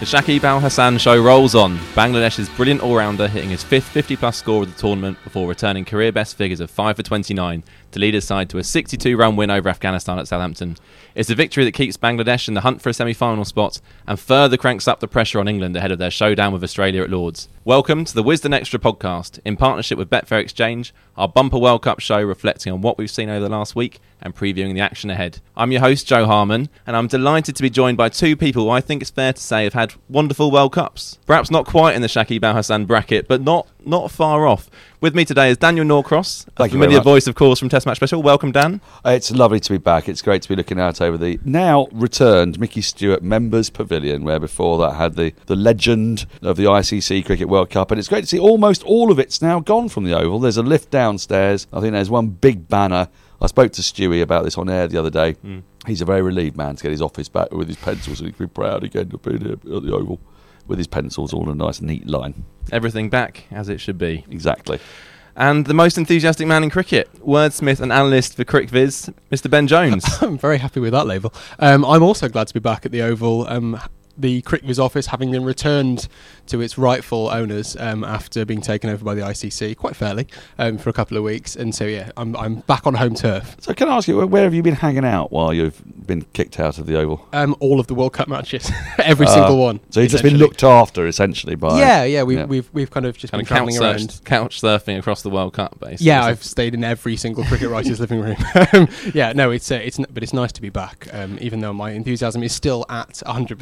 The Shakib Al Hasan show rolls on. Bangladesh's brilliant all rounder hitting his fifth 50 plus score of the tournament before returning career best figures of 5 for 29 to lead his side to a 62 run win over Afghanistan at Southampton. It's a victory that keeps Bangladesh in the hunt for a semi final spot and further cranks up the pressure on England ahead of their showdown with Australia at Lords. Welcome to the Wisden Extra podcast in partnership with Betfair Exchange, our bumper World Cup show reflecting on what we've seen over the last week and previewing the action ahead. I'm your host, Joe Harman, and I'm delighted to be joined by two people who I think it's fair to say have had wonderful World Cups. Perhaps not quite in the Shakib Al Hasan bracket, but not, not far off. With me today is Daniel Norcross, a Thank you very familiar voice, of course, from Test Match Special. Welcome, Dan. Uh, It's lovely to be back. It's great to be looking out over the now returned Micky Stewart Members Pavilion, where before that had the, the legend of the ICC Cricket World Cup. And it's great to see almost all of it's now gone from the Oval. There's a lift downstairs. I think there's one big banner. I spoke to Stewie about this on air the other day. He's a very relieved man to get his office back with his pencils and he can be proud again to be there at the Oval with his pencils all in a nice neat line. Everything back as it should be. Exactly. And the most enthusiastic man in cricket, wordsmith and analyst for CricViz, Mr. Ben Jones. I'm very happy with that label. Um, I'm also glad to be back at the Oval. Um, the CricViz office having been returned to its rightful owners um, after being taken over by the ICC quite fairly um, for a couple of weeks, and so yeah, I'm, I'm back on home turf. So can I ask you, where- where have you been hanging out while you've been kicked out of the Oval? Um, all of the World Cup matches, every Uh, single one. So you've just been looked after essentially by. Yeah, yeah, we've, Yeah. we've we've kind of just kind been of couch, travelling around. couch surfing across the World Cup, basically. Yeah, I've stayed in every single cricket writer's living room. Um, yeah, no, it's uh, it's but it's nice to be back. Um, even though my enthusiasm is still at 100.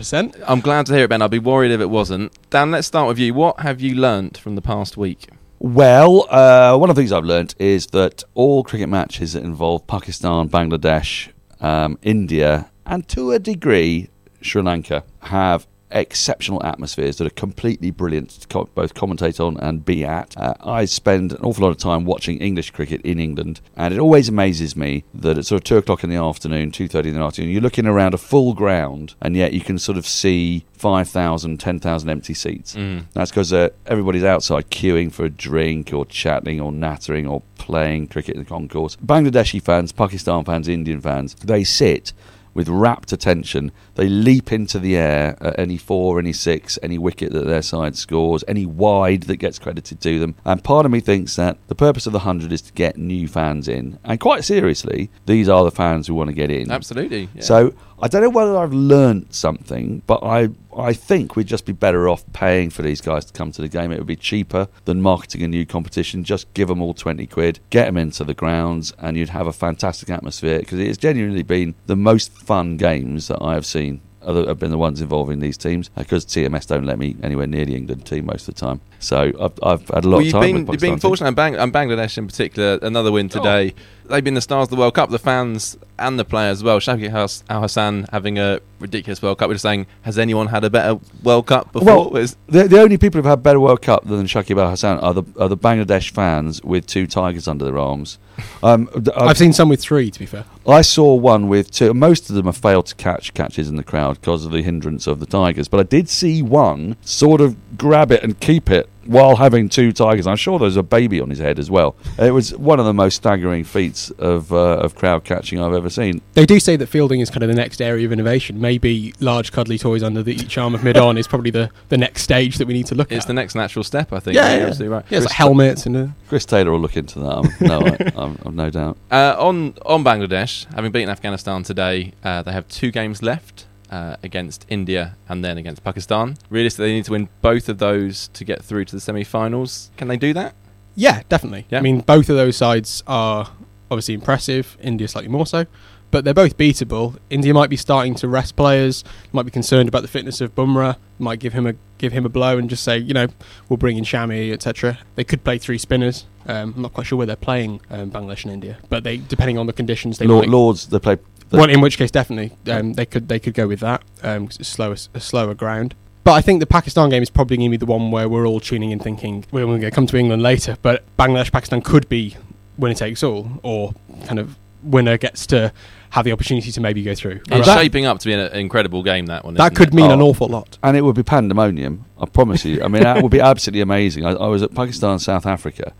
I'm glad to hear it, Ben. I'd be worried if it wasn't. Dan, let's start with you. What have you learnt from the past week? Well, uh, one of the things I've learnt is that all cricket matches that involve Pakistan, Bangladesh, um, India, and to a degree Sri Lanka have exceptional atmospheres that are completely brilliant to co- both commentate on and be at. Uh, I spend an awful lot of time watching English cricket in England, and it always amazes me that at sort of two o'clock in the afternoon, two thirty in the afternoon, you're looking around a full ground, and yet you can sort of see 5,000, 10,000 empty seats. That's because uh, everybody's outside queuing for a drink or chatting or nattering or playing cricket in the concourse. Bangladeshi fans, Pakistan fans, Indian fans, they sit with rapt attention. They leap into the air at any four, any six, any wicket that their side scores, any wide that gets credited to them. And part of me thinks that the purpose of the 100 is to get new fans in. And quite seriously, these are the fans who want to get in. Absolutely. yeah. So I don't know whether I've learnt something, but I I think we'd just be better off paying for these guys to come to the game. It would be cheaper than marketing a new competition. Just give them all 20 quid, get them into the grounds, and you'd have a fantastic atmosphere because it has genuinely been the most fun games that I have seen are the, have been the ones involving these teams because TMS don't let me anywhere near the England team most of the time. So I've, I've had a lot Well, of you've time. been, with you've been fortunate, and, Bang- and Bangladesh in particular, another win today. They've been the stars of the World Cup, the fans and the players as well. Shakib Al Hasan having a ridiculous World Cup. We're just saying, has anyone had a better World Cup before? Well, the, the only people who've had better World Cup than Shakib Al Hasan are the, are the Bangladesh fans with two tigers under their arms. Um, d- I've seen some with three, to be fair. I saw one with two. Most of them have failed to catch catches in the crowd because of the hindrance of the tigers. But I did see one sort of grab it and keep it while having two tigers. I'm sure there's a baby on his head as well. It was one of the most staggering feats of uh, of crowd catching I've ever seen. They do say that fielding is kind of the next area of innovation. Maybe large cuddly toys under the each arm of mid on is probably the, the next stage that we need to look it's at. It's the next natural step, I think. Yeah, You're yeah. right. Yeah, it's like helmets and. Uh, Chris Taylor will look into that. I'm, no, I, I'm, I've no doubt. Uh, on on Bangladesh, having beaten Afghanistan today, uh, they have two games left uh, against India and then against Pakistan. Realistically, they need to win both of those to get through to the semi-finals. Can they do that? yeah, definitely. Yeah. I mean, both of those sides are obviously impressive. India slightly more so, but they're both beatable. India might be starting to rest players. Might be concerned about the fitness of Bumrah. Might give him a give him a blow and just say, you know, we'll bring in Shami, etc. They could play three spinners. Um, I'm not quite sure where they're playing um, Bangladesh and India, but they depending on the conditions, they Lord, might. Lords, they play. The- Well, in which case, definitely, um, they could they could go with that. Um, 'cause it's slower, a slower ground. But I think the Pakistan game is probably going to be the one where we're all tuning in, thinking we're going to come to England later. But Bangladesh Pakistan could be winner takes all, or kind of winner gets to have the opportunity to maybe go through. It's that- shaping up to be an incredible game. That one. that isn't could it? mean an Oh. awful lot. and it would be pandemonium. I promise you. I mean, that would be absolutely amazing. I, I was at Pakistan, South Africa,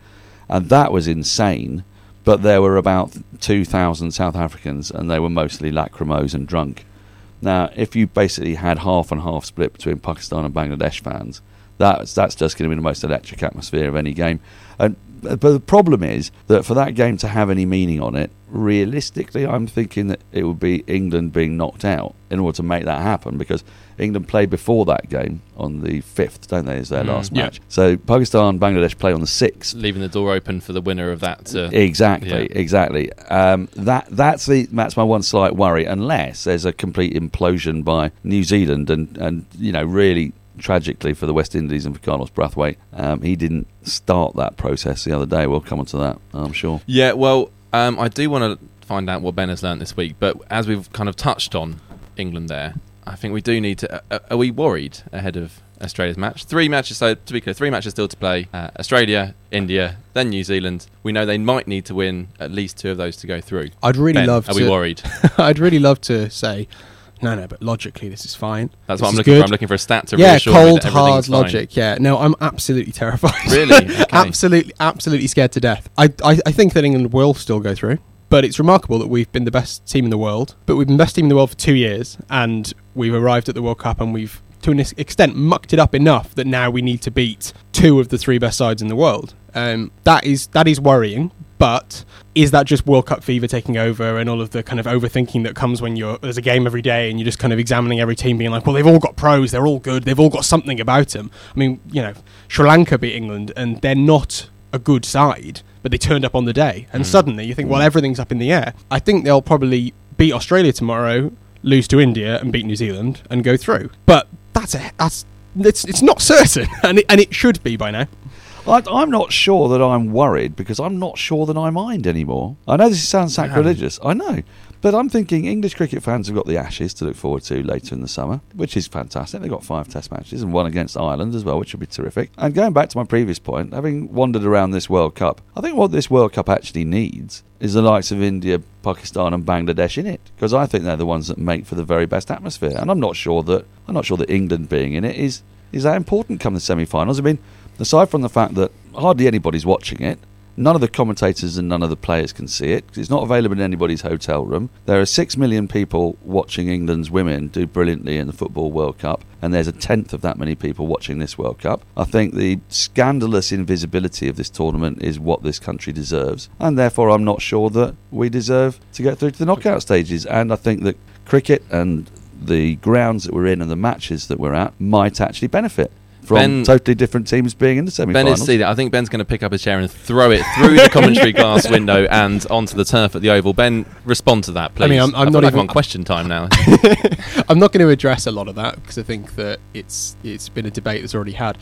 and that was insane. But there were about two thousand South Africans, and they were mostly lachrymose and drunk. Now, if you basically had half and half split between Pakistan and Bangladesh fans, that's that's just going to be the most electric atmosphere of any game. And but the problem is that for that game to have any meaning on it, realistically, I'm thinking that it would be England being knocked out in order to make that happen because England played before that game on the fifth, don't they? Is their Mm, last yeah. match. So Pakistan, Bangladesh play on the sixth. leaving the door open for the winner of that. To, Exactly, Yeah. exactly. Um, that that's the that's my one slight worry. Unless there's a complete implosion by New Zealand, and and you know really tragically for the West Indies and for Carlos Brathwaite, um, he didn't start that process the other day. We'll come on to that, I'm sure. Yeah, well, um, I do want to find out what Ben has learnt this week, but as we've kind of touched on England there, I think we do need to. Uh, are we worried ahead of Australia's match? Three matches, so to be clear, three matches still to play uh, Australia, India, then New Zealand. We know they might need to win at least two of those to go through. I'd really Ben, love Are to. we worried? I'd really love to say, no, no, but logically this is fine. That's This what I'm looking good. for. I'm looking for a stat to yeah, reassure me cold, everything's hard fine. logic. Yeah, no, I'm absolutely terrified. Really? Okay. absolutely, absolutely scared to death. I, I, I think that England will still go through, but it's remarkable that we've been the best team in the world. But we've been best team in the world for two years, and we've arrived at the World Cup, and we've to an extent mucked it up enough that now we need to beat two of the three best sides in the world. Um, that is that is worrying. But is that just World Cup fever taking over and all of the kind of overthinking that comes when you're there's a game every day and you're just kind of examining every team, being like, well, they've all got pros, they're all good, they've all got something about them. I mean, you know, Sri Lanka beat England and they're not a good side, but they turned up on the day, and suddenly you think, well, everything's up in the air. I think they'll probably beat Australia tomorrow, lose to India, and beat New Zealand and go through. But that's a that's it's it's not certain, and it, and it should be by now. I, I'm not sure that I'm worried because I'm not sure that I mind anymore. I know this sounds sacrilegious. I know. But I'm thinking English cricket fans have got the Ashes to look forward to later in the summer, which is fantastic. They've got five test matches and one against Ireland as well, which would be terrific. And going back to my previous point, having wandered around this World Cup, I think what this World Cup actually needs is the likes of India, Pakistan, and Bangladesh in it, because I think they're the ones that make for the very best atmosphere. And I'm not sure that I'm not sure that England being in it is is that important come the semi-finals. I mean, aside from the fact that hardly anybody's watching it, none of the commentators and none of the players can see it it's not available in anybody's hotel room. There are six million people watching England's women do brilliantly in the Football World Cup, and there's a tenth of that many people watching this World Cup. I think the scandalous invisibility of this tournament is what this country deserves, and therefore I'm not sure that we deserve to get through to the knockout stages. And I think that cricket and the grounds that we're in and the matches that we're at might actually benefit. From Ben- totally different teams being in the Ben semi-finals. is seeing it. I think Ben's going to pick up a chair and throw it through the commentary glass window and onto the turf at the Oval. Ben, respond to that, please. I mean, I'm- I'm feel not like even- I'm on question time now. I'm not going to address a lot of that because I think that it's it's been a debate that's already had.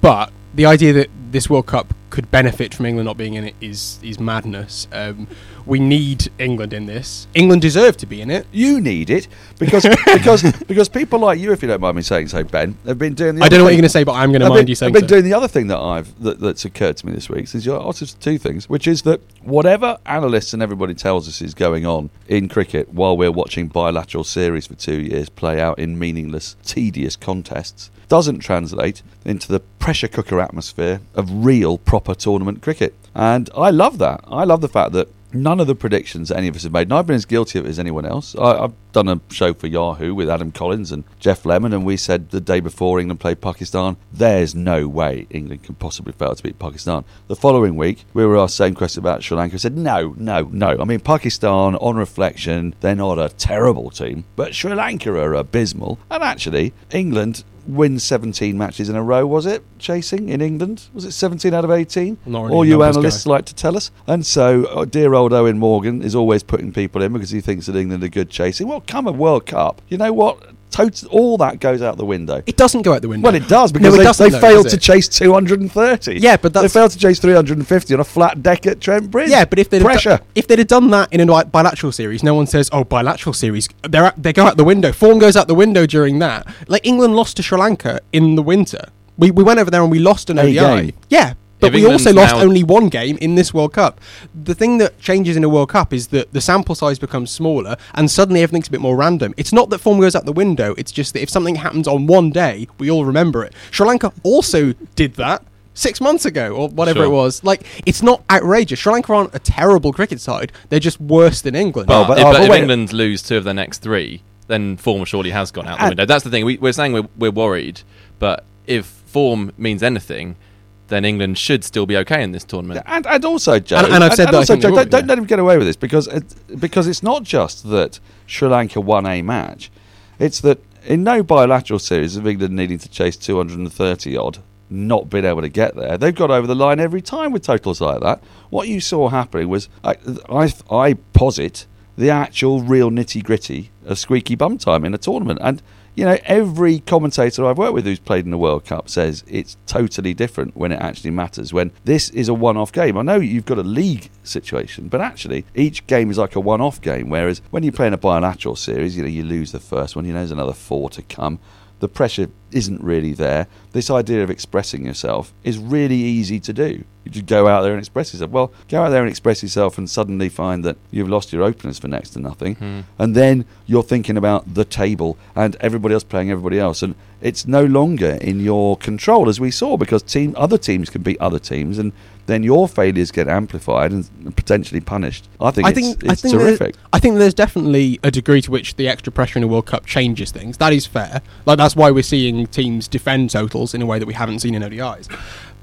But the idea that this World Cup could benefit from England not being in it is is madness. Um, we need England in this. England deserve to be in it. You need it because because because people like you, if you don't mind me saying so, Ben, have been doing. The I don't know what you're going to say, but I'm going to mind been, you saying I've been so. doing the other thing that I've that, that's occurred to me this week. Since you're asked two things, which is that whatever analysts and everybody tells us is going on in cricket while we're watching bilateral series for two years play out in meaningless, tedious contests, doesn't translate into the pressure cooker atmosphere of real, proper tournament cricket. And I love that. I love the fact that none of the predictions that any of us have made, and I've been as guilty of it as anyone else. I, I've done a show for Yahoo with Adam Collins and Geoff Lemon, and we said the day before England played Pakistan, there's no way England can possibly fail to beat Pakistan. The following week, we were asked the same question about Sri Lanka. We said, no, no, no. I mean, Pakistan, on reflection, they're not a terrible team, but Sri Lanka are abysmal. And actually, England wins 17 matches in a row, was it? Chasing in England? Was it 17 out of 18? Not really All you analysts guy. like to tell us. And so, uh, dear old Eoin Morgan is always putting people in because he thinks that England are good chasing. Well, come a World Cup, you know what? Tot- all that goes out the window. It doesn't go out the window. Well, it does No, because it they, they though, failed to chase 230. Yeah, but that's- they failed to chase 350 on a flat deck at Trent Bridge. Yeah, but if they'd pressure, if they'd have done that in a bilateral series, no one says, "Oh, bilateral series." They're they go out the window. Form goes out the window during that. Like England lost to Sri Lanka in the winter. We we went over there and we lost an ODI. Yeah. But If we England's also lost only one game in this World Cup. The thing that changes in a World Cup is that the sample size becomes smaller and suddenly everything's a bit more random. It's not that form goes out the window, it's just that if something happens on one day, we all remember it. Sri Lanka also did that six months ago or whatever Sure. it was. Like, it's not outrageous. Sri Lanka aren't a terrible cricket side, they're just worse than England. Well, But, but- if, oh, but but if wait. England lose two of their next three, then form surely has gone out the And- window. That's the thing. We, we're saying we're, we're worried, but if form means anything, then England should still be okay in this tournament. and and also Joe, And- and I've said that I also, Joe, don't, don't yeah. let him get away with this because it, because it's not just that Sri Lanka won a match; it's that in no bilateral series of England needing to chase 230 odd, not being able to get there, they've got over the line every time with totals like that. What you saw happening was, I I, I posit the actual real nitty gritty of squeaky bum time in a tournament and. You know, every commentator I've worked with who's played in the World Cup says it's totally different when it actually matters. When this is a one off game. I know you've got a league situation, but actually each game is like a one off game. Whereas when you're playing a bilateral series, you know, you lose the first one, you know, there's another four to come. The pressure isn't really there. This idea of expressing yourself is really easy to do. You just go out there and express yourself. Well, go out there and express yourself and suddenly find that you've lost your openness for next to nothing. Hmm. And then you're thinking about the table and everybody else playing everybody else. And it's no longer in your control, as we saw, because team other teams can beat other teams and then your failures get amplified and potentially punished. I think I it's, think it's I think terrific. I think there's definitely a degree to which the extra pressure in a World Cup changes things. That is fair. Like that's why we're seeing teams defend totals in a way that we haven't seen in ODIs.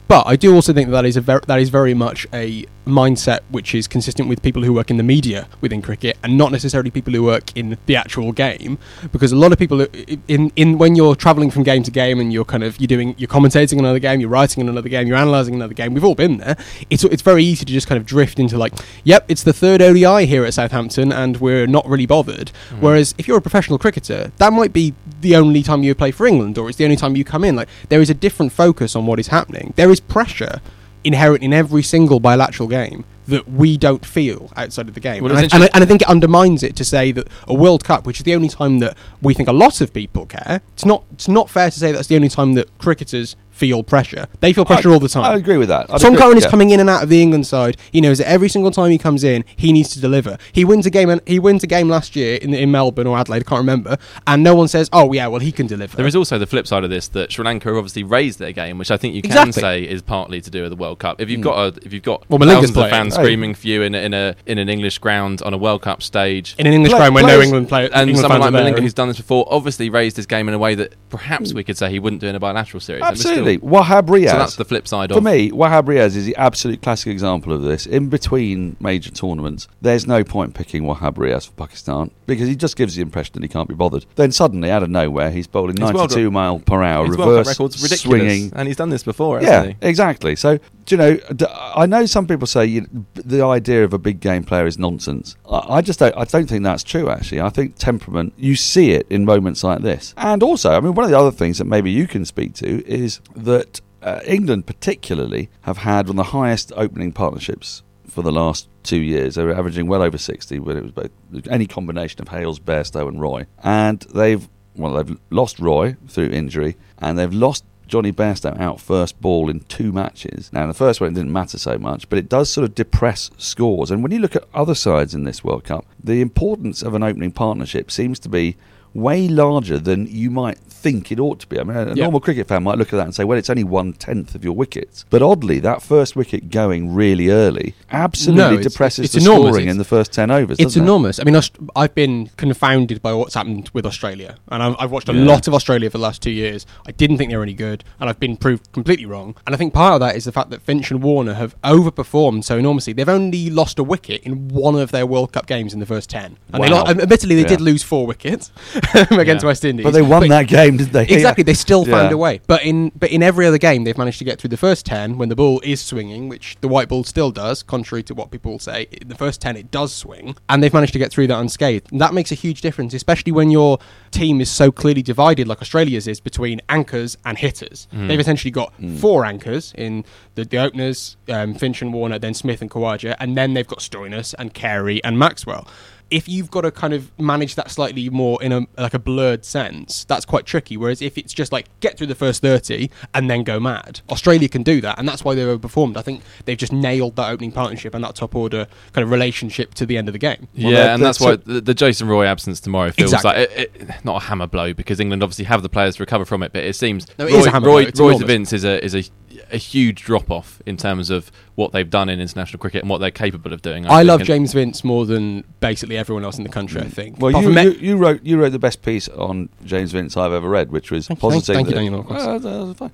But I do also think that that is a ver- that is very much a mindset which is consistent with people who work in the media within cricket and not necessarily people who work in the actual game. Because a lot of people uh, in in when you're traveling from game to game and you're kind of you're doing you're commentating another game you're writing on another game you're analyzing another game we've all been there. It's it's very easy to just kind of drift into like yep it's the third ODI here at Southampton and we're not really bothered. Mm-hmm. Whereas if you're a professional cricketer that might be the only time you play for England or it's the only time you come in. Like there is a different focus on what is happening. There is pressure inherent in every single bilateral game that we don't feel outside of the game. Well, and, I, and, I, and I think it undermines it to say that a World Cup, which is the only time that we think a lot of people care, it's not it's not fair to say that's the only time that cricketers feel pressure. They feel pressure I- all the time. I agree with that. I'd Tom agree- Curran is yeah. coming in and out of the England side. He knows that every single time he comes in, he needs to deliver. He wins a game, and he wins a game last year in, in Melbourne or Adelaide, I can't remember, and no one says, "Oh yeah, well he can deliver." There is also the flip side of this that Sri Lanka have obviously raised their game, which I think you can Exactly. say is partly to do with the World Cup. If you've hmm. got a, if you've got Well, Malinga's thousands of fans Hey. screaming for you in a, in a in an English ground on a World Cup stage, in an English Play- ground where no England player and England someone like fans. Malinga, who's done this before, obviously raised his game in a way that perhaps we could say he wouldn't do in a bilateral series. And we're still Absolutely. Absolutely. Wahab Riaz. So that's the flip side For me, Wahab Riaz is the absolute classic example of this. In between major tournaments, there's no point picking Wahab Riaz for Pakistan because he just gives the impression that he can't be bothered. Then suddenly, out of nowhere, he's bowling His world 92 rec- mile per hour, His World reverse record's ridiculous, swinging. and he's done this before, Yeah, hasn't he? exactly. So, do you know, I know some people say you, the idea of a big game player is nonsense. I, I just don't. I don't think that's true. Actually, I think temperament. You see it in moments like this, and also, I mean, one of the other things that maybe you can speak to is that uh, England, particularly, have had one of the highest opening partnerships for the last two years. They were averaging well over sixty when it was both any combination of Hales, Bairstow, and Roy, and they've well, they've lost Roy through injury, and they've lost Johnny Bairstow out first ball in two matches. Now, in the first one, it didn't matter so much, but it does sort of depress scores. And when you look at other sides in this World Cup, the importance of an opening partnership seems to be way larger than you might think it ought to be. I mean, a Yeah. normal cricket fan might look at that and say, well, it's only one tenth of your wickets. But oddly, that first wicket going really early absolutely No, it's- depresses it's the enormous. scoring It's- in the first 10 overs. It's doesn't it? enormous. I mean, I've been confounded by what's happened with Australia, and I've, I've watched a Yeah. lot of Australia for the last two years. I didn't think they were any good, and I've been proved completely wrong. And I think part of that is the fact that Finch and Warner have overperformed so enormously. They've only lost a wicket in one of their World Cup games in the first ten. And they Wow. lo- admittedly, they did lose four wickets against Yeah. West Indies, But they won that game, didn't they? Exactly, they still found a way. But in but in every other game, they've managed to get through the first ten when the ball is swinging, which the white ball still does, contrary to what people say. In the first ten, it does swing, and they've managed to get through that unscathed. And that makes a huge difference, especially when your team is so clearly divided, like Australia's is, between anchors and hitters. They've essentially got four anchors in the, the openers, um, Finch and Warner, then Smith and Khawaja, and then they've got Stoinis and Carey and Maxwell if you've got to kind of manage that slightly more in a like a blurred sense, that's quite tricky. Whereas if it's just like get through the first thirty and then go mad, Australia can do that, and that's why they've overperformed. I think they've just nailed that opening partnership and that top order kind of relationship to the end of the game. Well, yeah, that- and that's that's why the, the Jason Roy absence tomorrow feels Exactly. like it, it, not a hammer blow because England obviously have the players to recover from it, but it seems No, it Roy, is a hammer Roy, blow. It's Roy's enormous. events is a is a, a huge drop off in terms of what they've done in international cricket and what they're capable of doing. I think. love James Vince more than basically everyone else in the country. I think. Well, you, Me- you, you wrote you wrote the best piece on James Vince I've ever read, which was Thank you, thank- positing thank you, that, Daniel, of course. That was fine.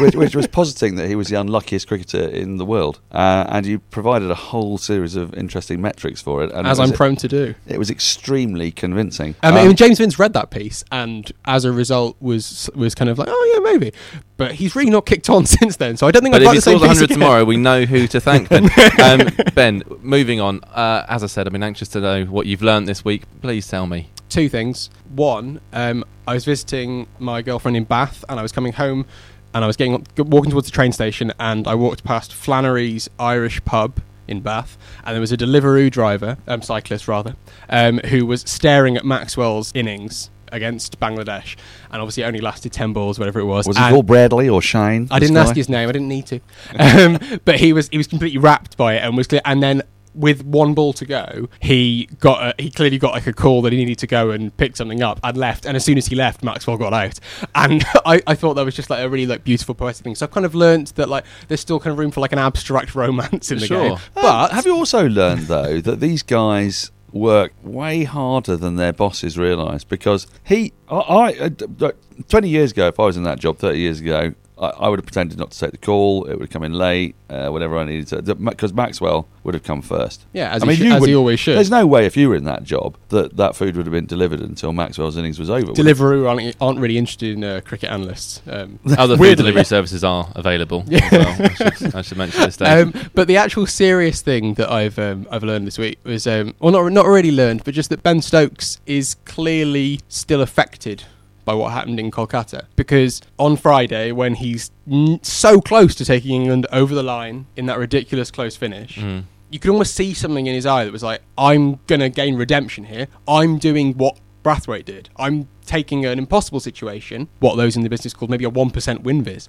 which, which was positing that he was the unluckiest cricketer in the world, uh, and you provided a whole series of interesting metrics for it. And as it I'm prone to do. it was extremely convincing. I mean, Um, James Vince read that piece, and as a result, was was kind of like, oh yeah, maybe. But he's really not kicked on since then, so I don't think But I'd if like he the same scores 100 again. tomorrow, we know who to thank then. um, ben, moving on. Uh, as I said, I've been anxious to know what you've learned this week. Please tell me. two things. One, um, I was visiting my girlfriend in Bath, and I was coming home, and I was getting walking towards the train station, and I walked past Flannery's Irish pub in Bath, and there was a Deliveroo driver, um, cyclist rather, um, who was staring at Maxwell's innings against Bangladesh, and obviously it only lasted ten balls, whatever it was. was and- called Bradley or Shane? I didn't guy? ask his name. I didn't need to. Um, but he was he was completely wrapped by it and was clear. And then with one ball to go, he got a, he clearly got like a call that he needed to go and pick something up and left. And as soon as he left, Maxwell got out. And I, I thought that was just like a really like beautiful poetic thing. So I've kind of learnt that like there's still kind of room for like an abstract romance in the Sure. game. But have you also learned though that these guys work way harder than their bosses realise? Because he, I, I, uh, d- d- twenty years ago, if I was in that job thirty years ago, I, I would have pretended not to take the call. It would have come in late, uh, whatever I needed to, because Maxwell would have come first. Yeah, as I he mean, sh- you as he wouldn't- always should. There's no way if you were in that job that that food would have been delivered until Maxwell's innings was over. would it? Deliveroo aren't, aren't really interested in uh, cricket analysts. Um, Other food delivery services are available. as well. I, should, I should mention this stage. Um, but the actual serious thing that I've um, I've learned this week was, um, well, not not already learned, but just that Ben Stokes is clearly still affected by what happened in Kolkata because on Friday when he's n- so close to taking England over the line in that ridiculous close finish. Mm. You could almost see something in his eye that was like, "I'm gonna gain redemption here. I'm doing what Brathwaite did. I'm taking an impossible situation, what those in the business called maybe a one percent WinViz,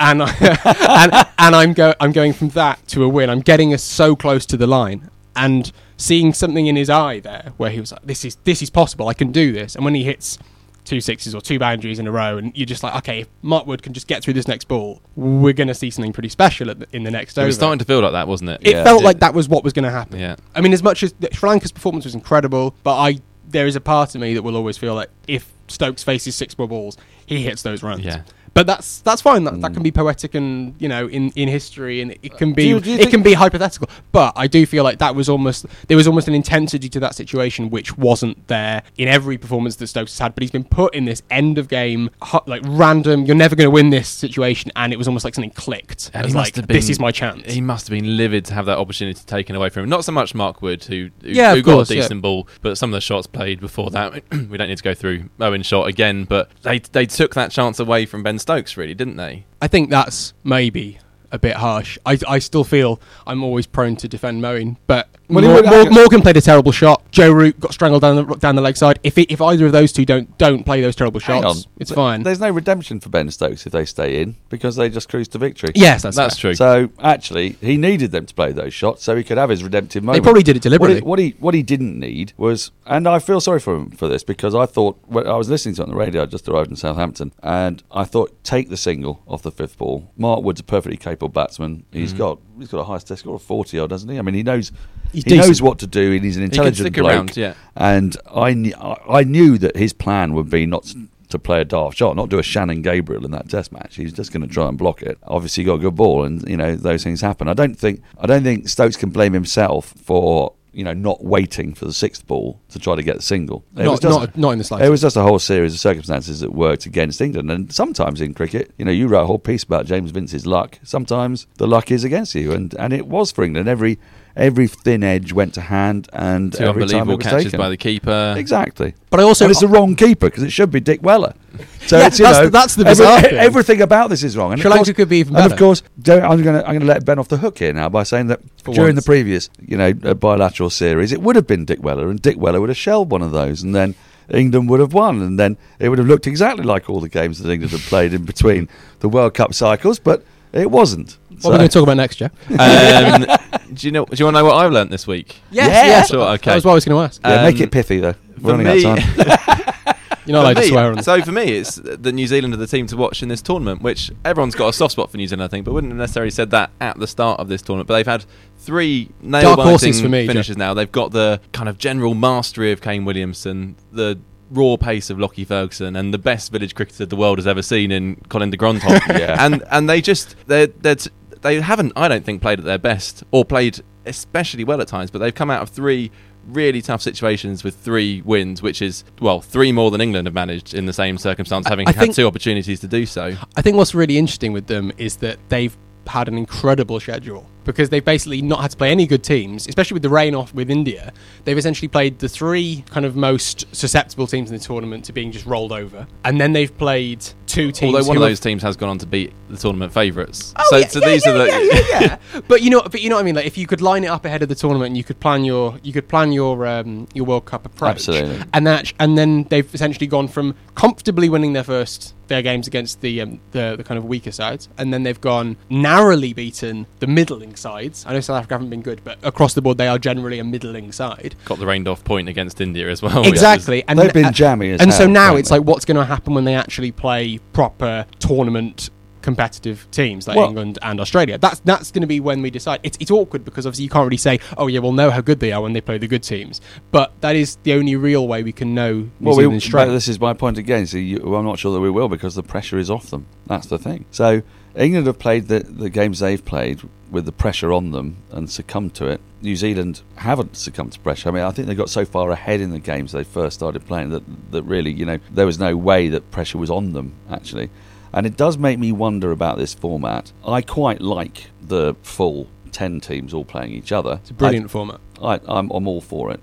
and I, and and I'm go I'm going from that to a win. I'm getting us so close to the line and seeing something in his eye there where he was like, "This is this is possible. I can do this." And when he hits two sixes or two boundaries in a row, and you're just like, "Okay, if Mark Wood can just get through this next ball, we're going to see something pretty special at the, in the next it over." was starting to feel like that, wasn't it? it Yeah. felt Did- like that was what was going to happen. Yeah. I mean, as much as Sri Lanka's performance was incredible, but I there is a part of me that will always feel like if Stokes faces six more balls, he hits those runs. Yeah. But that's that's fine. That, that Hmm. can be poetic and you know in, in history, and it can be you- do you it think- can be hypothetical. But I do feel like that was almost there was almost an intensity to that situation which wasn't there in every performance that Stokes has had. But he's been put in this end of game hu- like random. You're never going to win this situation, and it was almost like something clicked. And As he like must have this been- is my chance. He must have been livid to have that opportunity taken away from him. Not so much Mark Wood, who, who, Yeah, who of got course, a yeah. decent ball, but some of the shots played before that. we don't need to go through Eoin's shot again, but they they took that chance away from Ben Stokes, really, didn't they? I think that's maybe a bit harsh. I, I still feel I'm always prone to defend Moeen, but Well, he Mor- Mor- Morgan played a terrible shot. Joe Root got strangled down the down the leg side. If it, if either of those two don't don't play those terrible Hang shots, on. it's Th- fine. There's no redemption for Ben Stokes if they stay in because they just cruise to victory. yes, that's, That's true. So actually, he needed them to play those shots so he could have his redemptive moment. They probably did it deliberately. What he, what he what he didn't need was, and I feel sorry for him for this because I thought when I was listening to it on the radio. I just arrived in Southampton, and I thought take the single off the fifth ball. Mark Wood's a perfectly capable batsman. He's Mm-hmm. got he's got a highest test score of forty odd, doesn't he? I mean, he knows. He's he decent. knows what to do, and he's an intelligent bloke. around, yeah. And I, kn- I I knew that his plan would be not to play a daft shot, not do a Shannon Gabriel in that Test match. He's just going to try and block it. Obviously, he got a good ball, and you know those things happen. I don't think I don't think Stokes can blame himself for you know not waiting for the sixth ball to try to get the single. It was Not, just- not, not in the slightest. it was just a whole series of circumstances that worked against England. And sometimes in cricket, you know, you wrote a whole piece about James Vince's luck. Sometimes the luck is against you, and, and it was for England. Every every thin edge went to hand, and Two every time unbelievable it was catches taken. by the keeper. Exactly. But I also- and it's the wrong keeper because it should be Dickwella. So Yeah, it's, you that's know, the- that's the every- bizarre thing. everything about this is wrong. And Sri of Lanka course- could be even And of course, don't- I'm going to I'm going to let Ben off the hook here now by saying that For during once. the previous you know uh, bilateral series, it would have been Dickwella, and Dickwella would have shelled one of those, and then. England would have won, and then it would have looked exactly like all the games that England had played in between the World Cup cycles, but it wasn't. what are we going to talk about next, Jeff? Um, do you know? Do you want to know what I've learnt this week? yes, Yeah. yes. Sure, okay. That was what I was going to ask. yeah, make um, it pithy though. We're running me- out of time. You're not allowed to swear on. So for me, it's the New Zealand are the team to watch in this tournament, which everyone's got a soft spot for New Zealand, I think, but wouldn't have necessarily said that at the start of this tournament. But they've had three nail horses for me, biting finishes now. They've got the kind of general mastery of Kane Williamson, the raw pace of Lockie Ferguson, and the best village cricketer the world has ever seen in Colin de Grandhomme. Yeah. And and they just they're, they're t- they haven't, I don't think, played at their best or played especially well at times, but they've come out of three really tough situations with three wins, which is well three more than England have managed in the same circumstance, having I had think- two opportunities to do so. I think what's really interesting with them is that they've had an incredible schedule because they've basically not had to play any good teams, especially with the rain off with India. They've essentially played the three kind of most susceptible teams in the tournament to being just rolled over, and then they've played two teams. Although one of those teams has gone on to beat the tournament favourites. Oh, so, yeah, so yeah, these yeah, are the yeah, yeah, yeah. but you know, but you know what I mean. Like if you could line it up ahead of the tournament, and you could plan your you could plan your um, your World Cup approach, Absolutely. and that and then they've essentially gone from comfortably winning their first their games against the um, the, the kind of weaker sides, and then they've gone narrowly beaten the middling sides. I know South Africa haven't been good, but across the board they are generally a middling side. got the rained off point against India as well. Exactly, and They've been uh, jammy as and so now it's they? like, what's going to happen when they actually play proper tournament competitive teams like Well- England and Australia? That's that's going to be when we decide. It's it's awkward because obviously you can't really say, oh yeah, we'll know how good they are when they play the good teams. But that is the only real way we can know New Well, we, Zealand's this is my point again. So you, well, I'm not sure that we will because the pressure is off them. That's the thing. So England have played the, the games they've played with the pressure on them and succumbed to it. New Zealand haven't succumbed to pressure. I mean, I think they got so far ahead in the games they first started playing that that really, you know, there was no way that pressure was on them actually. And it does make me wonder about this format. I quite like the full ten teams all playing each other. it's a brilliant format. I, I'm, I'm all for it.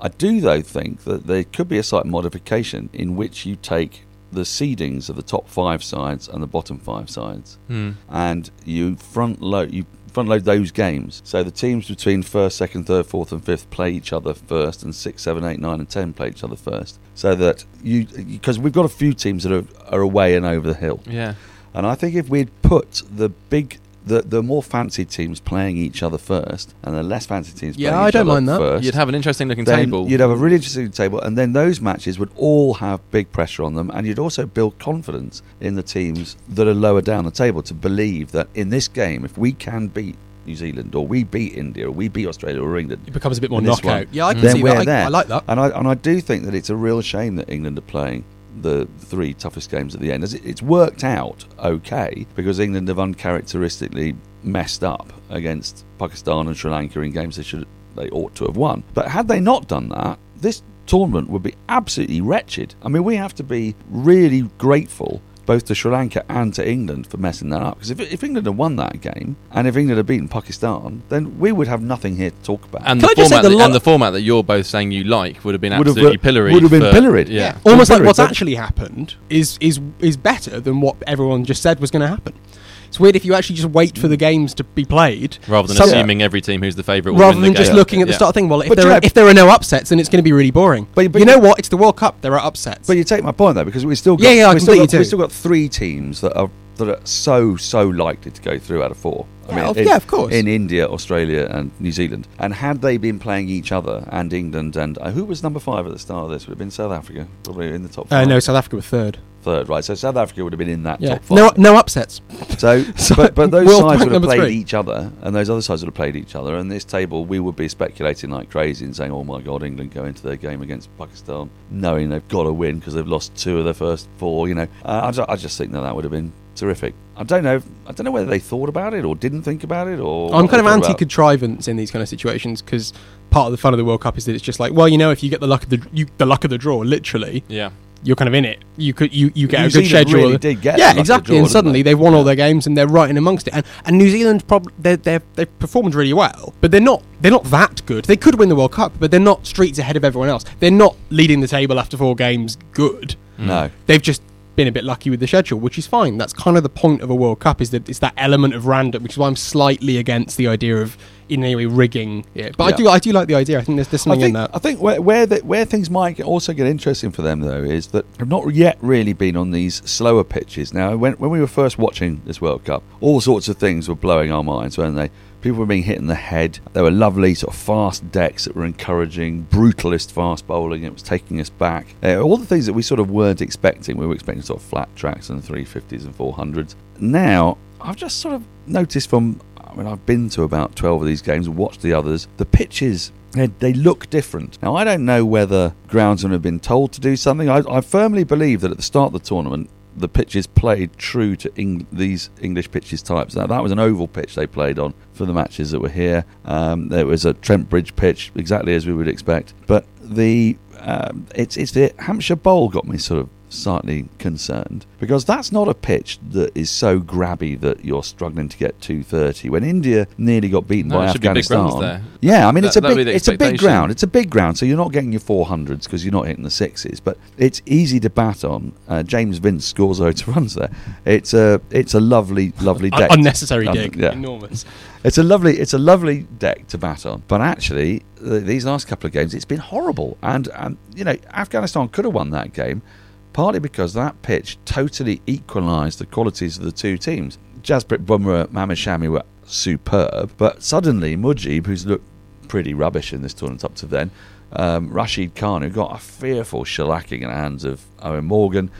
I do, though, think that there could be a slight modification in which you take the seedings of the top five sides and the bottom five sides, Hmm. and you front load you front load those games. So the teams between first, second, third, fourth, and fifth play each other first, and six, seven, eight, nine, and ten play each other first. So that you because we've got a few teams that are, are away and over the hill. Yeah. And I think if we'd put the big, the, the more fancy teams playing each other first, and the less fancy teams Yeah, playing I each don't other mind that. first, You'd have an interesting looking table. You'd have a really interesting table, and then those matches would all have big pressure on them, and you'd also build confidence in the teams that are lower down the table to believe that in this game, if we can beat New Zealand, or we beat India, or we beat Australia, or England, It becomes a bit more in knockout. one, Yeah, I can then see we're that. I. I like that. And I and I do think that it's a real shame that England are playing the three toughest games at the end. It's worked out okay because England have uncharacteristically messed up against Pakistan and Sri Lanka in games they should they ought to have won. But had they not done that, this tournament would be absolutely wretched. I mean, we have to be really grateful both to Sri Lanka and to England for messing that up. Because if, if England had won that game and if England had beaten Pakistan, then we would have nothing here to talk about. And the I just say format, the that, lo- and the format that you're both saying you like would have been Would have absolutely been- pilloried. would have been for- pilloried. Yeah. Yeah. almost like what's actually happened is is is better than what everyone just said was going to happen. It's weird if you actually just wait for the games to be played Rather than some- assuming every team who's the favourite will rather win than the just game. looking at the Yeah. start of thing. Well, if But there you are, know- if there are no upsets, then it's going to be really boring. But- but you know what? It's the World Cup. There are upsets. But you take my point though, because we still got, Yeah, yeah, I we still completely got, do. we still got three teams that are that are so so likely to go through out of four. Yeah, of- yeah, of course. In India, Australia, and New Zealand, and had they been playing each other and England and uh, who was number five at the start of this? Would have been South Africa, probably in the top. uh, Five. no, South Africa were third. Third, right? So South Africa would have been in that Yeah, top five. no no upsets. So, So, but, but those world sides would have played three. each other, and those other sides would have played each other. And this table, we would be speculating like crazy and saying, "Oh my God, England go into their game against Pakistan, knowing they've got to win because they've lost two of their first four. You know, uh, I, ju- I just think that that would have been terrific. I don't know. if- I don't know whether they thought about it or didn't think about it, or I'm kind of anti-contrivance in these kind of situations because part of the fun of the World Cup is that it's just like, well, you know, if you get the luck of the you, the luck of the draw, literally, Yeah. You're kind of in it. You could you, you get New a good Zealand schedule. really did get yeah, exactly. draw, and suddenly they? have won all their games and they're right in amongst it. And and New Zealand probably they they they've performed really well, but they're not they're not that good. They could win the World Cup, but they're not streets ahead of everyone else. They're not leading the table after four games. Good. No, They've just been a bit lucky with the schedule, which is fine. That's kind of the point of a World Cup is that it's that element of random, which is why I'm slightly against the idea of in any way rigging it. But I do I do like the idea. I think there's, there's something think, in that. I think where where, the, where things might also get interesting for them though is that they've not yet really been on these slower pitches. Now, when when we were first watching this World Cup, all sorts of things were blowing our minds, weren't they? People were being hit in the head. There were lovely sort of fast decks that were encouraging brutalist fast bowling. It was taking us back. Uh, all the things that we sort of weren't expecting. We were expecting sort of flat tracks and 350s and 400s. Now, I've just sort of noticed from I mean, I've been to about 12 of these games watched the others. The pitches, they, they look different. Now, I don't know whether groundsmen have been told to do something. I, I firmly believe that at the start of the tournament, the pitches played true to Eng- these English pitches types. Now, that was an oval pitch they played on for the matches that were here. Um, there was a Trent Bridge pitch, exactly as we would expect. But the um, it's it's the Hampshire Bowl got me sort of slightly concerned because that's not a pitch that is so grabby that you're struggling to get 230 when India nearly got beaten No, by Afghanistan there. yeah I mean That- it's a big it's a big ground it's a big ground so you're not getting your 400s because you're not hitting the sixes but it's easy to bat on uh, James Vince scores loads of runs there it's a it's a lovely lovely deck unnecessary Um, dig, yeah. enormous. it's a lovely, it's a lovely deck to bat on. But actually, th- these last couple of games, it's been horrible. And um, you know, Afghanistan could have won that game, partly because that pitch totally equalised the qualities of the two teams. Jasprit Bumrah, Mohammad Shami were superb, but suddenly Mujib, who's looked pretty rubbish in this tournament up to then, um, Rashid Khan, who got a fearful shellacking in the hands of Eoin Morgan,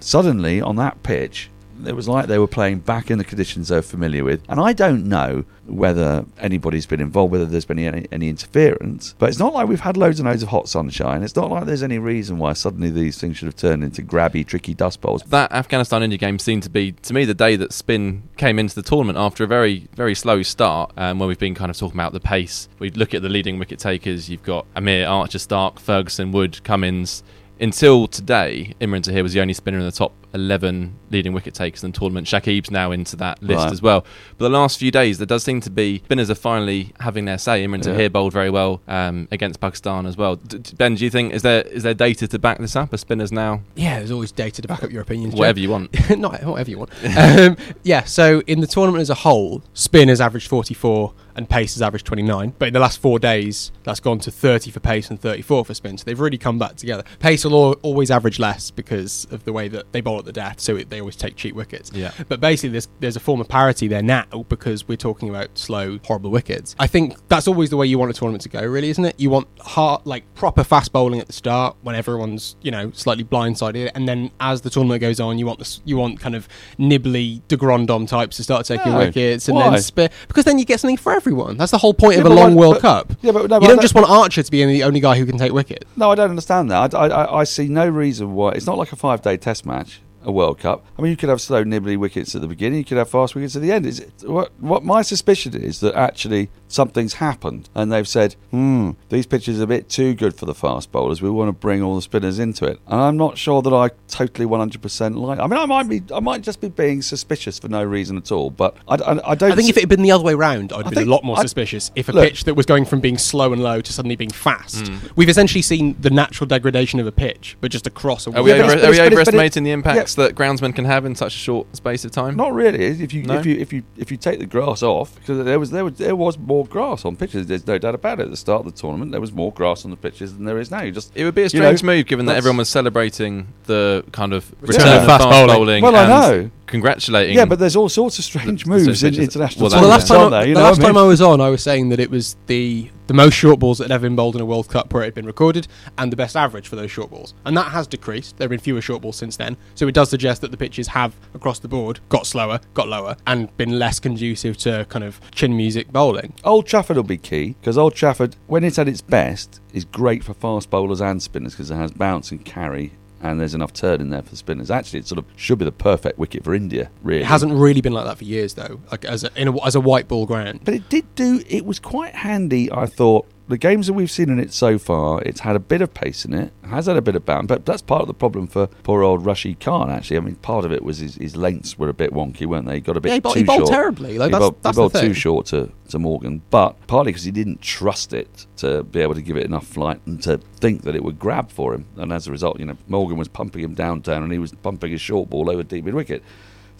suddenly on that pitch it was like they were playing back in the conditions they're familiar with. And I don't know whether anybody's been involved, whether there's been any, any interference. But it's not like we've had loads and loads of hot sunshine. It's not like there's any reason why suddenly these things should have turned into grabby, tricky dust bowls. That Afghanistan India game seemed to be, to me, the day that spin came into the tournament after a very, very slow start. Um, where we've been kind of talking about the pace. We look at the leading wicket takers. You've got Amir, Archer, Stark, Ferguson, Wood, Cummins. Until today, Imran Tahir was the only spinner in the top 11 leading wicket takers in the tournament. Shakib's now into that list Right. as well. But the last few days, there does seem to be spinners are finally having their say. Imran Yeah. Tahir bowled very well um, against Pakistan as well. D- d- ben, do you think is there is there data to back this up? Are spinners now Yeah, there's always data to back up your opinions. Jeff. whatever you want? Not whatever you want. um, yeah, so in the tournament as a whole, spinners has averaged 44 and pace has averaged 29. But in the last four days, that's gone to 30 for pace and 34 for spin. So they've really come back together. Pace will always average less because of the way that they bowl the death, so it, they always take cheap wickets. Yeah. But basically, there's there's a form of parity there now because we're talking about slow, horrible wickets. I think that's always the way you want a tournament to go, really, isn't it? You want hard, like proper fast bowling at the start when everyone's you know slightly blindsided, and then as the tournament goes on, you want this, you want kind of nibbly de Grandhomme types to start taking No. wickets, and Why? then spit because then you get something for everyone. That's the whole point Yeah, of a long World but- Cup. yeah, but no, you but don't just want Archer to be the only guy who can take wicket. No, I don't understand that. I, I, I see no reason why. It's not like a five day test match, a World Cup. I mean, you could have slow, nibbly wickets at the beginning, you could have fast wickets at the end. Is it, what, what my suspicion is that actually something's happened and they've said, hmm, these pitches are a bit too good for the fast bowlers. We want to bring all the spinners into it. And I'm not sure that I totally 100% like I mean, I might be, I might just be being suspicious for no reason at all, but I, I, I don't I think if it had been the other way round, I'd I be a lot more I- suspicious if a look- pitch that was going from being slow and low to suddenly being fast. Hmm. We've essentially seen the natural degradation of a pitch, but just across a Are we, Yeah, over, are we it's- but it's- overestimating the yeah. Impacts that groundsmen can have in such a short space of time? Not really. If you No? if you if you if you take the grass off, because there was there was there was more grass on pitches. There's no doubt about it. At the start of the tournament, there was more grass on the pitches than there is now. You just It would be a you strange know, move given that everyone was celebrating the kind of Return return of fast, bowling. bowling. Well, I know. Congratulating. Yeah, but there's all sorts of strange moves in international Well, last time, I? You know last I time mean? I was on, I was saying that it was the the most short balls that had ever been bowled in a World Cup where it had been recorded, and the best average for those short balls, and that has decreased. There have been fewer short balls since then, so it does suggest that the pitches have across the board got slower, got lower, and been less conducive to kind of chin music bowling. Old Trafford will be key because Old Trafford, when it's at its best, is great for fast bowlers and spinners because it has bounce and carry. And there's enough turn in there for the spinners. Actually, it sort of should be the perfect wicket for India. Really, It hasn't really been like that for years, though. Like as a, in a, as a white ball ground. But it did do. It was quite handy. I thought the games that we've seen in it so far, it's had a bit of pace in it. Has had a bit of bounce, but that's part of the problem for poor old Rashid Khan. Actually, I mean, part of it was his, his lengths were a bit wonky, weren't they? He got a bit Yeah, he bowled- too he bowled short. terribly, like, he that's- bowled, he that's the bowled too short to, to Morgan, but partly because he didn't trust it to be able to give it enough flight and to think that it would grab for him. And as a result, you know, Morgan was pumping him down, down, and he was pumping his short ball over deep mid wicket.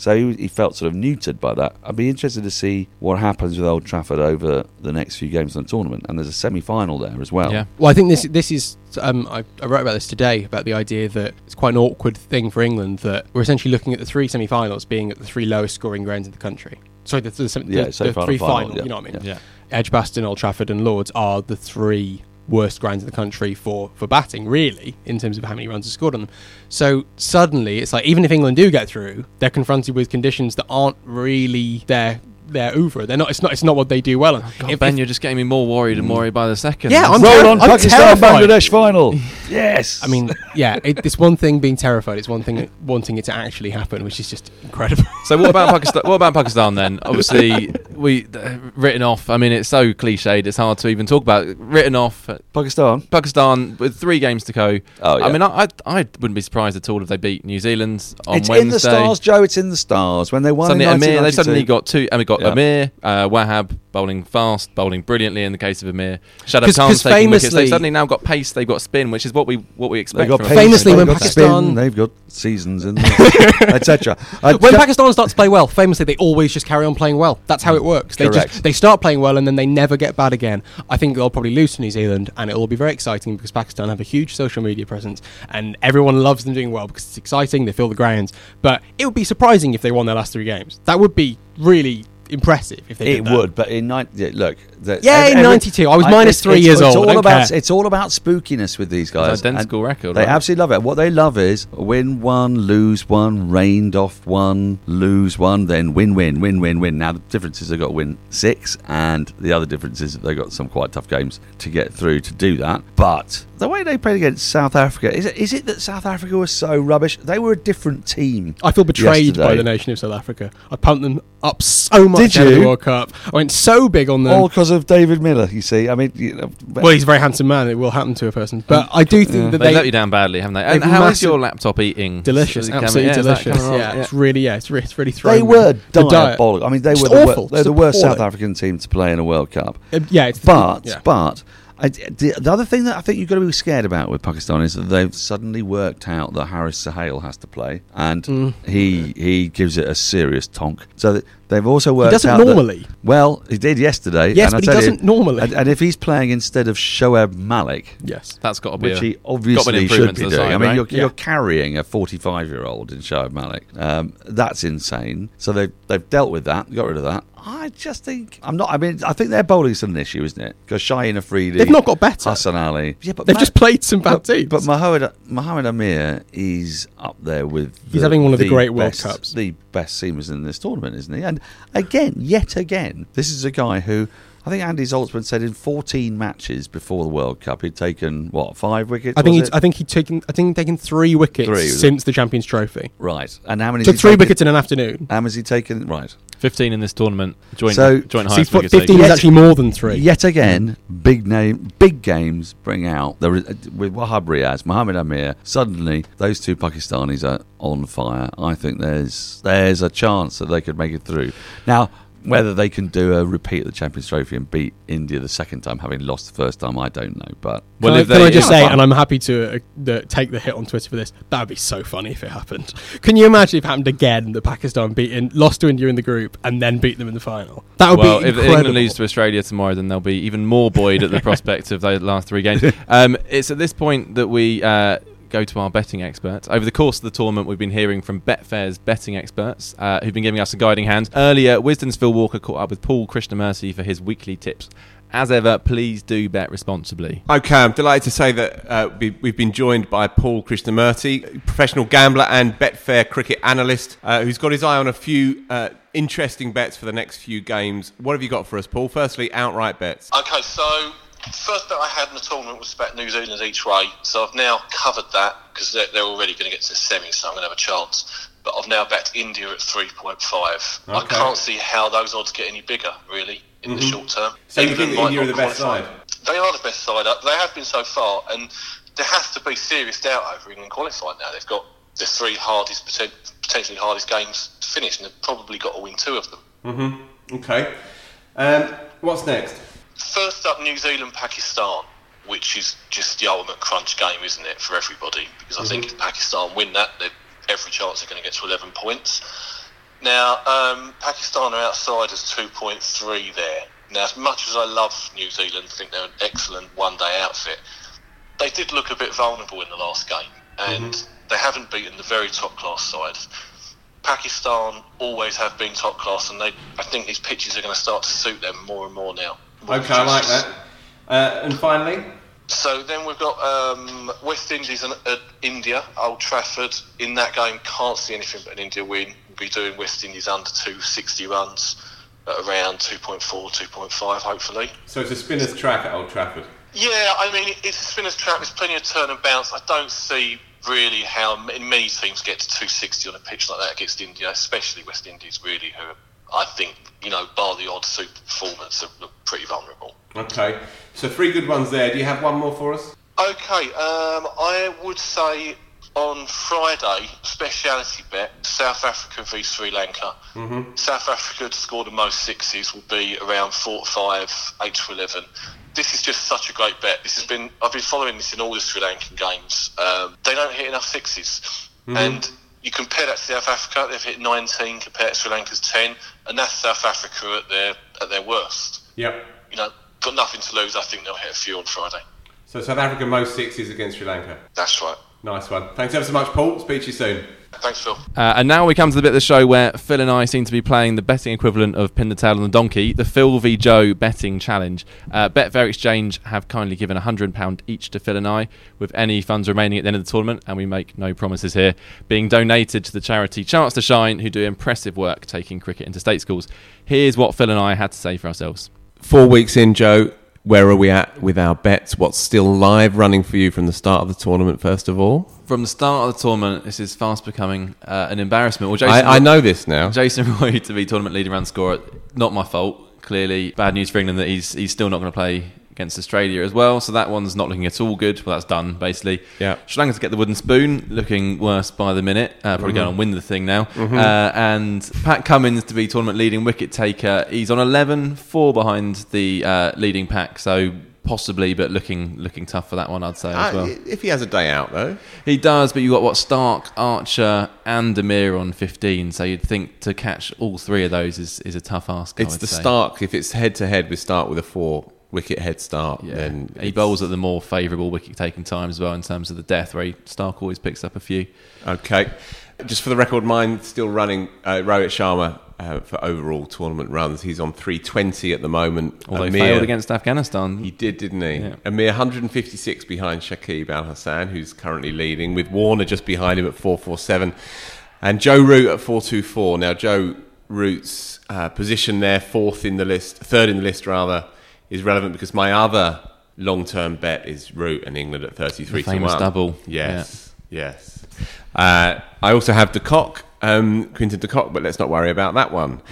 So he, he felt sort of neutered by that. I'd be interested to see what happens with Old Trafford over the next few games in the tournament. And there's a semi-final there as well. Yeah. Well, I think this this is. Um, I, I wrote about this today about the idea that it's quite an awkward thing for England that we're essentially looking at the three semi-finals being at the three lowest scoring grounds in the country. Sorry, the, the, the, Yeah, the semi-final, three final, final. yeah, You know what I mean? Yeah. Edgbaston, Old Trafford, and Lords are the three worst grounds in the country for, for batting, really, in terms of how many runs are scored on them. So suddenly, it's like even if England do get through, they're confronted with conditions that aren't really their their oeuvre. They're not. It's not. It's not what they do well. in. God, If- Ben, if- you're just getting me more worried and worried by the second. Yeah, I'm Roll on I'm Pakistan terrified. Bangladesh final. yes. I mean, yeah, it, it's one thing being terrified. It's one thing wanting it to actually happen, which is just incredible. So what about Pakistan? What about Pakistan then? Obviously, we uh, written off. I mean, it's so cliched. It's hard to even talk about. Written off. Pakistan. Pakistan with three games to go. Oh, yeah. I mean, I, I I wouldn't be surprised at all if they beat New Zealand on it's Wednesday. It's in the stars, Joe. It's in the stars. When they won Suddenly, in Amir, they 1992. suddenly got two. And we got Yeah. Amir, uh, Wahab bowling fast, bowling brilliantly in the case of Amir. Shadab 'Cause- Khan's 'cause taking wickets. They've suddenly now got pace. They've got spin, which is what we what we They expect. got from pace, Famously, they've when got Pakistan- spin, they've got seasons in etc. Uh, when Ja- Pakistan starts to play well, famously they always just carry on playing well. That's how it works. They Correct. just they start playing well and then they never get bad again. I think they'll probably lose to New Zealand, and it will be very exciting because Pakistan have a huge social media presence, and everyone loves them doing well because it's exciting. They fill the grounds, but it would be surprising if they won their last three games. That would be really impressive if they It did that. would, but in nine, look, the, Yeah, in 92. I was minus it's- three it's- years it's old. I All about care. it's all about spookiness with these guys. identical And record, They right? absolutely love it. What they love is win one, lose one, rained off one, lose one, then win, win, win, win, win. Now the difference is they've got to win six, and the other difference is they've got some quite tough games to get through to do that. But the way they played against South Africa is it, is it that South Africa was so rubbish? They were a different team. I feel betrayed by the nation of South Africa. I pumped them up so much Did out the? World Cup. I went so big on them. All because of David Miller, you see. I mean, you know, well, he's a very handsome man. It will happen to a person. But I do think that They, they, let you down badly, haven't they? And they've how is your laptop eating? delicious, Is it coming- absolutely yeah, delicious. coming Yeah, it's really yeah, it's, re- it's really thrown They were The diet. diabolical. I mean, they Just were the, awful, wor- they're the just worst South. African team to play in a World Cup. Uh, yeah, it's But yeah. but I, the, the other thing that I think you've got to be scared about with Pakistan is that they've suddenly worked out that Haris Sohail has to play, and Mm. he he gives it a serious tonk. So that They've also worked He doesn't out that- normally. well, he did yesterday. Yes, and I but he doesn't normally. And, and if he's playing instead of Shoaib Malik, Yes. That's got to be which a, he got to be an obviously should be doing. side, I mean, right? you're, Yeah. you're carrying a 45 year old in Shoaib Malik. Um, that's insane. So they've they've dealt with that, got rid of that. I just think I'm not. I mean, I think their bowling's an issue, isn't it? Because Shaheen Afridi, They've not got better. Hassan Ali, yeah, but They've Ma- just played some bad but, teams. But Mohamed Mohamed Amir is up there with. He's having one of the great World best- Cups. The best seamers in this tournament, isn't he? And again, yet again, this is a guy who. I think Andy Zaltzman said in 14 matches before the World Cup, he'd taken what five wickets. I think was he's, it? I think he'd taken I think he'd taken three wickets Three, was it? since the Champions Trophy. right. And how many? Took three wickets in an afternoon. How many's he taken? Right. 15 in this tournament. Joint, So- joint So highest he's 15 taker. is actually more than three. Yet again, big name, big games bring out the, with Wahab Riaz, Mohamed Amir. Suddenly, those two Pakistanis are on fire. I think there's there's a chance that they could make it through. Now, whether they can do a repeat of the Champions Trophy and beat India the second time, having lost the first time, I don't know. But Well, can, I, if can they- I just Yeah, say, fine. and I'm happy to uh, the, take the hit on Twitter for this. That would be so funny if it happened. Can you imagine if it happened again that Pakistan beat in, lost to India in the group and then beat them in the final? That would well, be if. England lose to Australia tomorrow, then they'll be even more buoyed at the prospect of those last three games. Um, it's at this point that we uh, go to our betting experts. Over the course of the tournament, we've been hearing from Betfair's betting experts uh, who've been giving us a guiding hand. Earlier, Wisden's Phil Walker caught up with Paul Krishnamurty for his weekly tips. As ever, please do bet responsibly. Okay, I'm delighted to say that uh, we, we've been joined by Paul Krishnamurty, professional gambler and Betfair cricket analyst, uh, who's got his eye on a few uh, interesting bets for the next few games. What have you got for us, Paul? Firstly, outright bets. Okay, so first bet I had in the tournament was bet New Zealand each way. So I've now covered that because they're, they're already going to get to the semi, so I'm going to have a chance. But I've now bet India at 3.5. I can't see how those odds get any bigger, really, in the short term. Mm-hmm. So you think India are the best qualify. side? They are the best side. They have been so far, and there has to be serious doubt over England qualifying now. They've got the three hardest, potentially hardest games to finish, and they've probably got to win two of them. Okay. Um, what's next? First up, New Zealand Pakistan, which is just the ultimate crunch game, isn't it, for everybody? Because I think if Pakistan win that, every chance they're going to get to 11 points. Now, um, Pakistan are outsiders 2.3 there. Now, as much as I love New Zealand, I think they're an excellent one day outfit, they did look a bit vulnerable in the last game, and they haven't beaten the very top class sides. Pakistan always have been top class, and they I think these pitches are going to start to suit them more and more now. Okay, I like that. Uh, and finally, So then we've got um, West Indies and uh, India, Old Trafford. In that game, can't see anything but an India win. We'll be doing West Indies under 260 runs at around 2.4, 2.5, hopefully. so it's a spinner's track at Old Trafford. Yeah, I mean, it's a spinner's track. There's plenty of turn and bounce. I don't see really how many teams get to 260 on a pitch like that against India, especially West Indies, really, who I think, you know, bar the odd super performance, are, are pretty vulnerable. Okay. So three good ones there. Do you have one more for us? Okay, um, I would say on Friday, speciality bet South Africa v Sri Lanka. Mm-hmm. South Africa to score the most sixes will be around 4, 5, 8 to 11. This is just such a great bet. This has been I've been following this in all the Sri Lankan games. Um, they don't hit enough 6s and you compare that to South Africa. They've hit 19 compared to Sri Lanka's 10, and that's South Africa at their at their worst. Yep. You know, got nothing to lose. I think they'll hit a few on Friday. So South Africa most sixes against Sri Lanka. That's right. Nice one. Thanks ever so much, Paul. Speak to you soon. Thanks, Phil. Uh, and now we come to the bit of the show where Phil and I seem to be playing the betting equivalent of Pin the Tail on the Donkey, the Phil v Joe betting challenge. Uh, Betfair Exchange have kindly given £100 each to Phil and I, with any funds remaining at the end of the tournament, and we make no promises here, being donated to the charity Chance to Shine, who do impressive work taking cricket into state schools. Here's what Phil and I had to say for ourselves. Four weeks in, Joe. Where are we at with our bets? What's still live running for you from the start of the tournament, first of all? From the start of the tournament, this is fast becoming uh, an embarrassment. Well, Jason, I, I know this now. Jason Roy to be tournament leader run scorer, not my fault. Clearly, bad news for England that he's he's still not going to play against Australia as well. So that one's not looking at all good. Well, that's done basically. Yeah. Sri Lanka to get the wooden spoon, looking worse by the minute. Uh, probably going on win the thing now. Uh, and Pat Cummins to be tournament leading wicket taker. He's on 11, four behind the uh, leading pack. So possibly, but looking looking tough for that one, I'd say as Uh, well. If he has a day out, though. He does, but you got what Starc, Archer, and Amir on 15. So you'd think to catch all three of those is, is a tough ask. I It's the say. Starc. If it's head to head with Starc with a four wicket head start, Yeah. then he bowls at the more favourable wicket taking time as well in terms of the death, where he, Starc always picks up a few. Okay. Just for the record, mine still running uh, Rohit Sharma uh, for overall tournament runs. He's on 320 at the moment. Although A he failed against Afghanistan. He did, didn't he? Yeah. A mere 156 behind Shakib Al Hasan, who's currently leading, with Warner just behind him at 447, and Joe Root at 424. Now, Joe Root's uh, position there, fourth in the list, third in the list rather, is relevant because my other long-term bet is Root and England at 33 The famous to 1. double. Yes, yes. Uh, I also have De Kock, um, Quinton De Kock, but let's not worry about that one.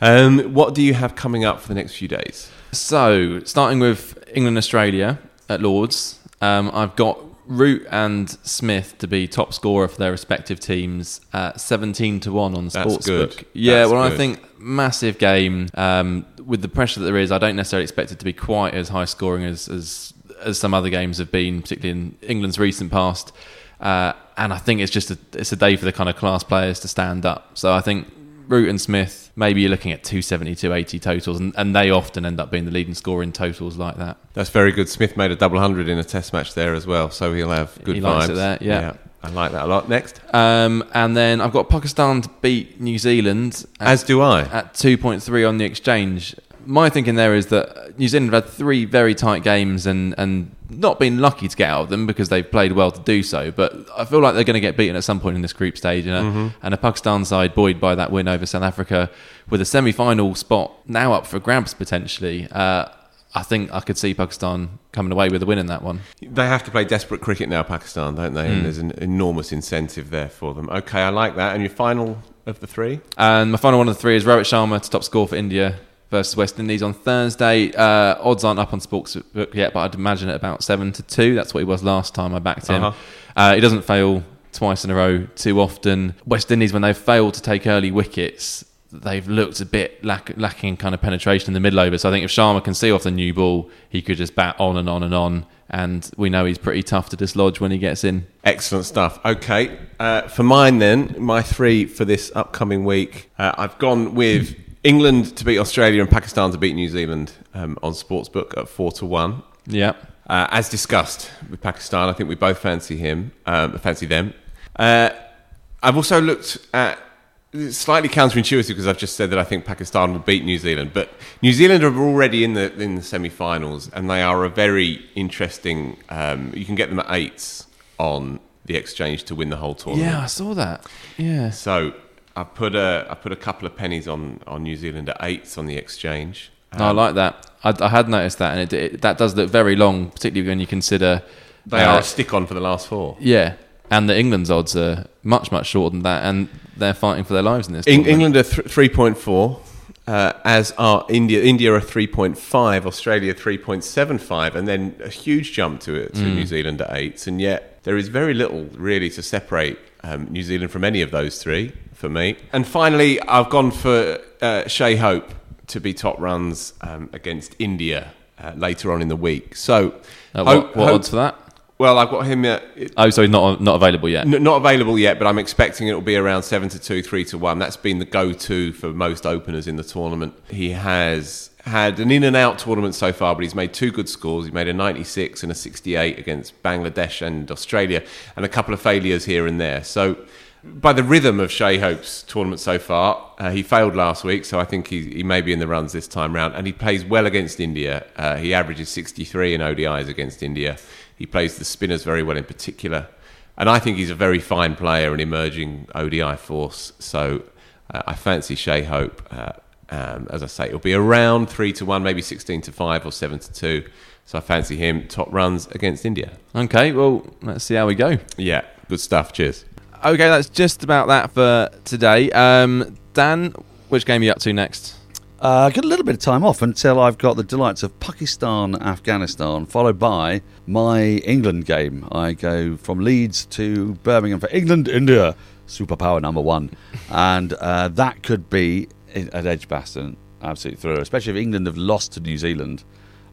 Um, what do you have coming up for the next few days? So, starting with England Australia at Lords, um, I've got Root and Smith to be top scorer for their respective teams at 17 to 1 on That's Sportsbook. good. Yeah, That's well, I think massive game. Um, with the pressure that there is, I don't necessarily expect it to be quite as high scoring as, as, as some other games have been, particularly in England's recent past. Uh, and I think it's just a, it's a day for the kind of class players to stand up. So I think Root and Smith, maybe you're looking at 270, 280 totals, and, and they often end up being the leading scorer in totals like that. That's very good. Smith made a double hundred in a test match there as well, so he'll have good He vibes. there, yeah. I like that a lot. Next, Um, and then I've got Pakistan to beat New Zealand. At, as do I. At 2.3 on the exchange. My thinking there is that New Zealand have had three very tight games and, and not been lucky to get out of them because they've played well to do so. But I feel like they're going to get beaten at some point in this group stage. And a, Mm-hmm. and a Pakistan side buoyed by that win over South Africa with a semi final spot now up for grabs potentially. Uh, I think I could see Pakistan coming away with a win in that one. They have to play desperate cricket now, Pakistan, don't they? Mm. And there's an enormous incentive there for them. Okay, I like that. And your final of the three? And my final one of the three is Rohit Sharma to top score for India versus West Indies on Thursday. Uh, odds aren't up on Sportsbook yet, but I'd imagine at about seven to two. That's what he was last time I backed him. Uh-huh. Uh, he doesn't fail twice in a row too often. West Indies, when they've failed to take early wickets, they've looked a bit lack, lacking kind of penetration in the middle over. So I think if Sharma can see off the new ball, he could just bat on and on and on. And we know he's pretty tough to dislodge when he gets in. Excellent stuff. Okay, uh, for mine then, my three for this upcoming week, uh, I've gone with England to beat Australia and Pakistan to beat New Zealand um, on Sportsbook at four to one. Yeah. Uh, as discussed with Pakistan, I think we both fancy him, um, fancy them. Uh, I've also looked at it's slightly counterintuitive because I've just said that I think Pakistan will beat New Zealand, but New Zealand are already in the in the semi-finals, and they are a very interesting. Um, you can get them at eights on the exchange to win the whole tournament. Yeah, I saw that. Yeah. So I put a I put a couple of pennies on on New Zealand at eights on the exchange. No, I Um, like that. I, I had noticed that, and it, it, that does look very long, particularly when you consider They uh, are a stick on for the last four. Yeah, and the England's odds are much much shorter than that, and they're fighting for their lives in this. Tournament. England are th- three point four, uh, as are India. India are three point five, Australia three point seven five, and then a huge jump to it to Mm. New Zealand at eight. And yet there is very little really to separate um, New Zealand from any of those three for me. And finally, I've gone for uh, Shea Hope to be top runs um, against India uh, later on in the week. So, Uh, Hope- what, what Hope- odds for that? Well, I've got him. Uh, Oh, so he's not not available yet. N- not available yet, but I'm expecting it'll be around seven to two, three to one. That's been the go-to for most openers in the tournament. He has had an in and out tournament so far, but he's made two good scores. He made a 96 and a 68 against Bangladesh and Australia, and a couple of failures here and there. So, by the rhythm of Shea Hope's tournament so far, uh, he failed last week, so I think he, he may be in the runs this time round. And he plays well against India. Uh, he averages 63 in ODIs against India. He plays the spinners very well in particular. And I think he's a very fine player, an emerging ODI force. So uh, I fancy Shea Hope. Uh, um, as I say, it'll be around 3 to 1, maybe 16 to 5 or 7 to 2. So I fancy him top runs against India. Okay, well, let's see how we go. Yeah, good stuff. Cheers. Okay, that's just about that for today. Um, Dan, which game are you up to next? Uh, got a little bit of time off until I've got the delights of Pakistan, Afghanistan, followed by my England game. I go from Leeds to Birmingham for England, India, superpower number one, and uh, that could be at Edgbaston absolute thriller, especially if England have lost to New Zealand.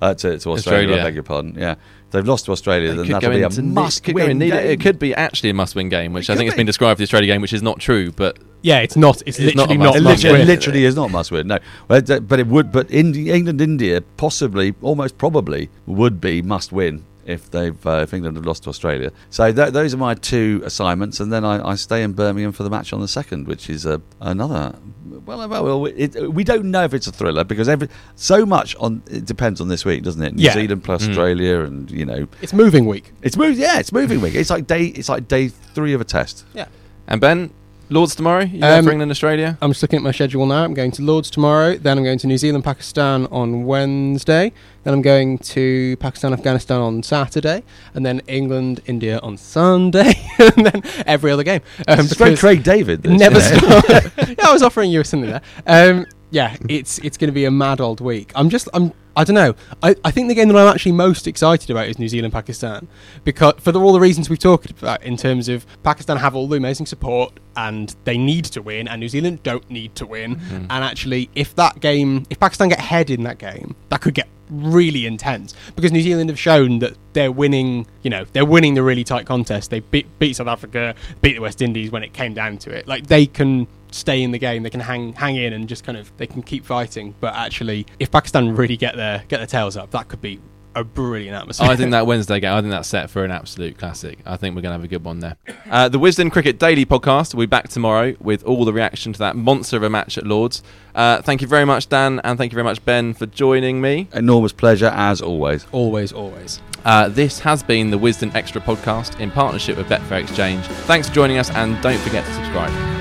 Uh, to, to Australia, Australia. I beg your pardon. Yeah, if they've lost to Australia, It then could that'll be a must could go in win need- game. It could be actually a must-win game, which I think be. been described the Australia game, which is not true. But Yeah, it's not. It's, It's not literally a not. It literally, literally is not must win. No, but it, but it would. But Indi- England, India, possibly, almost probably, would be must win if they've uh, if England have lost to Australia. So th- those are my two assignments, and then I, I stay in Birmingham for the match on the second, which is uh, another. Well, well, well it, we don't know if it's a thriller because every so much on it depends on this week, doesn't it? New Yeah. Zealand plus Mm. Australia, and you know, It's moving week. it's moving. Yeah, it's moving week. It's like day. It's like day three of a test. Yeah. and Ben, Lords tomorrow. You going Um, for England, Australia? I'm just looking at my schedule now. I'm going to Lords tomorrow. Then I'm going to New Zealand, Pakistan on Wednesday. Then I'm going to Pakistan, Afghanistan on Saturday. And then England, India on Sunday. and then every other game. Um, It's very Craig David. this, Never you know. stop. yeah, I was offering you something there. Um, yeah, it's it's going to be a mad old week. I'm just I'm I don't know. I, I think the game that I'm actually most excited about is New Zealand Pakistan because for the, all the reasons we've talked about in terms of Pakistan have all the amazing support and they need to win and New Zealand don't need to win. Mm-hmm. And actually if that game if Pakistan get ahead in that game that could get really intense because New Zealand have shown that they're winning you know they're winning the really tight contest. They beat, beat South Africa beat the West Indies when it came down to it. Like they can stay in the game they can hang hang in and just kind of they can keep fighting but actually if Pakistan really get their get their tails up that could be a brilliant atmosphere I think that Wednesday game, I think that's set for an absolute classic. I think we're going to have a good one there. Uh, the Wisden Cricket Daily podcast will be back tomorrow with all the reaction to that monster of a match at Lords. Uh, thank you very much, Dan, and thank you very much, Ben, for joining me. Enormous pleasure as always. always always Uh, this has been the Wisden Extra podcast in partnership with Betfair Exchange. Thanks for joining us, and don't forget to subscribe.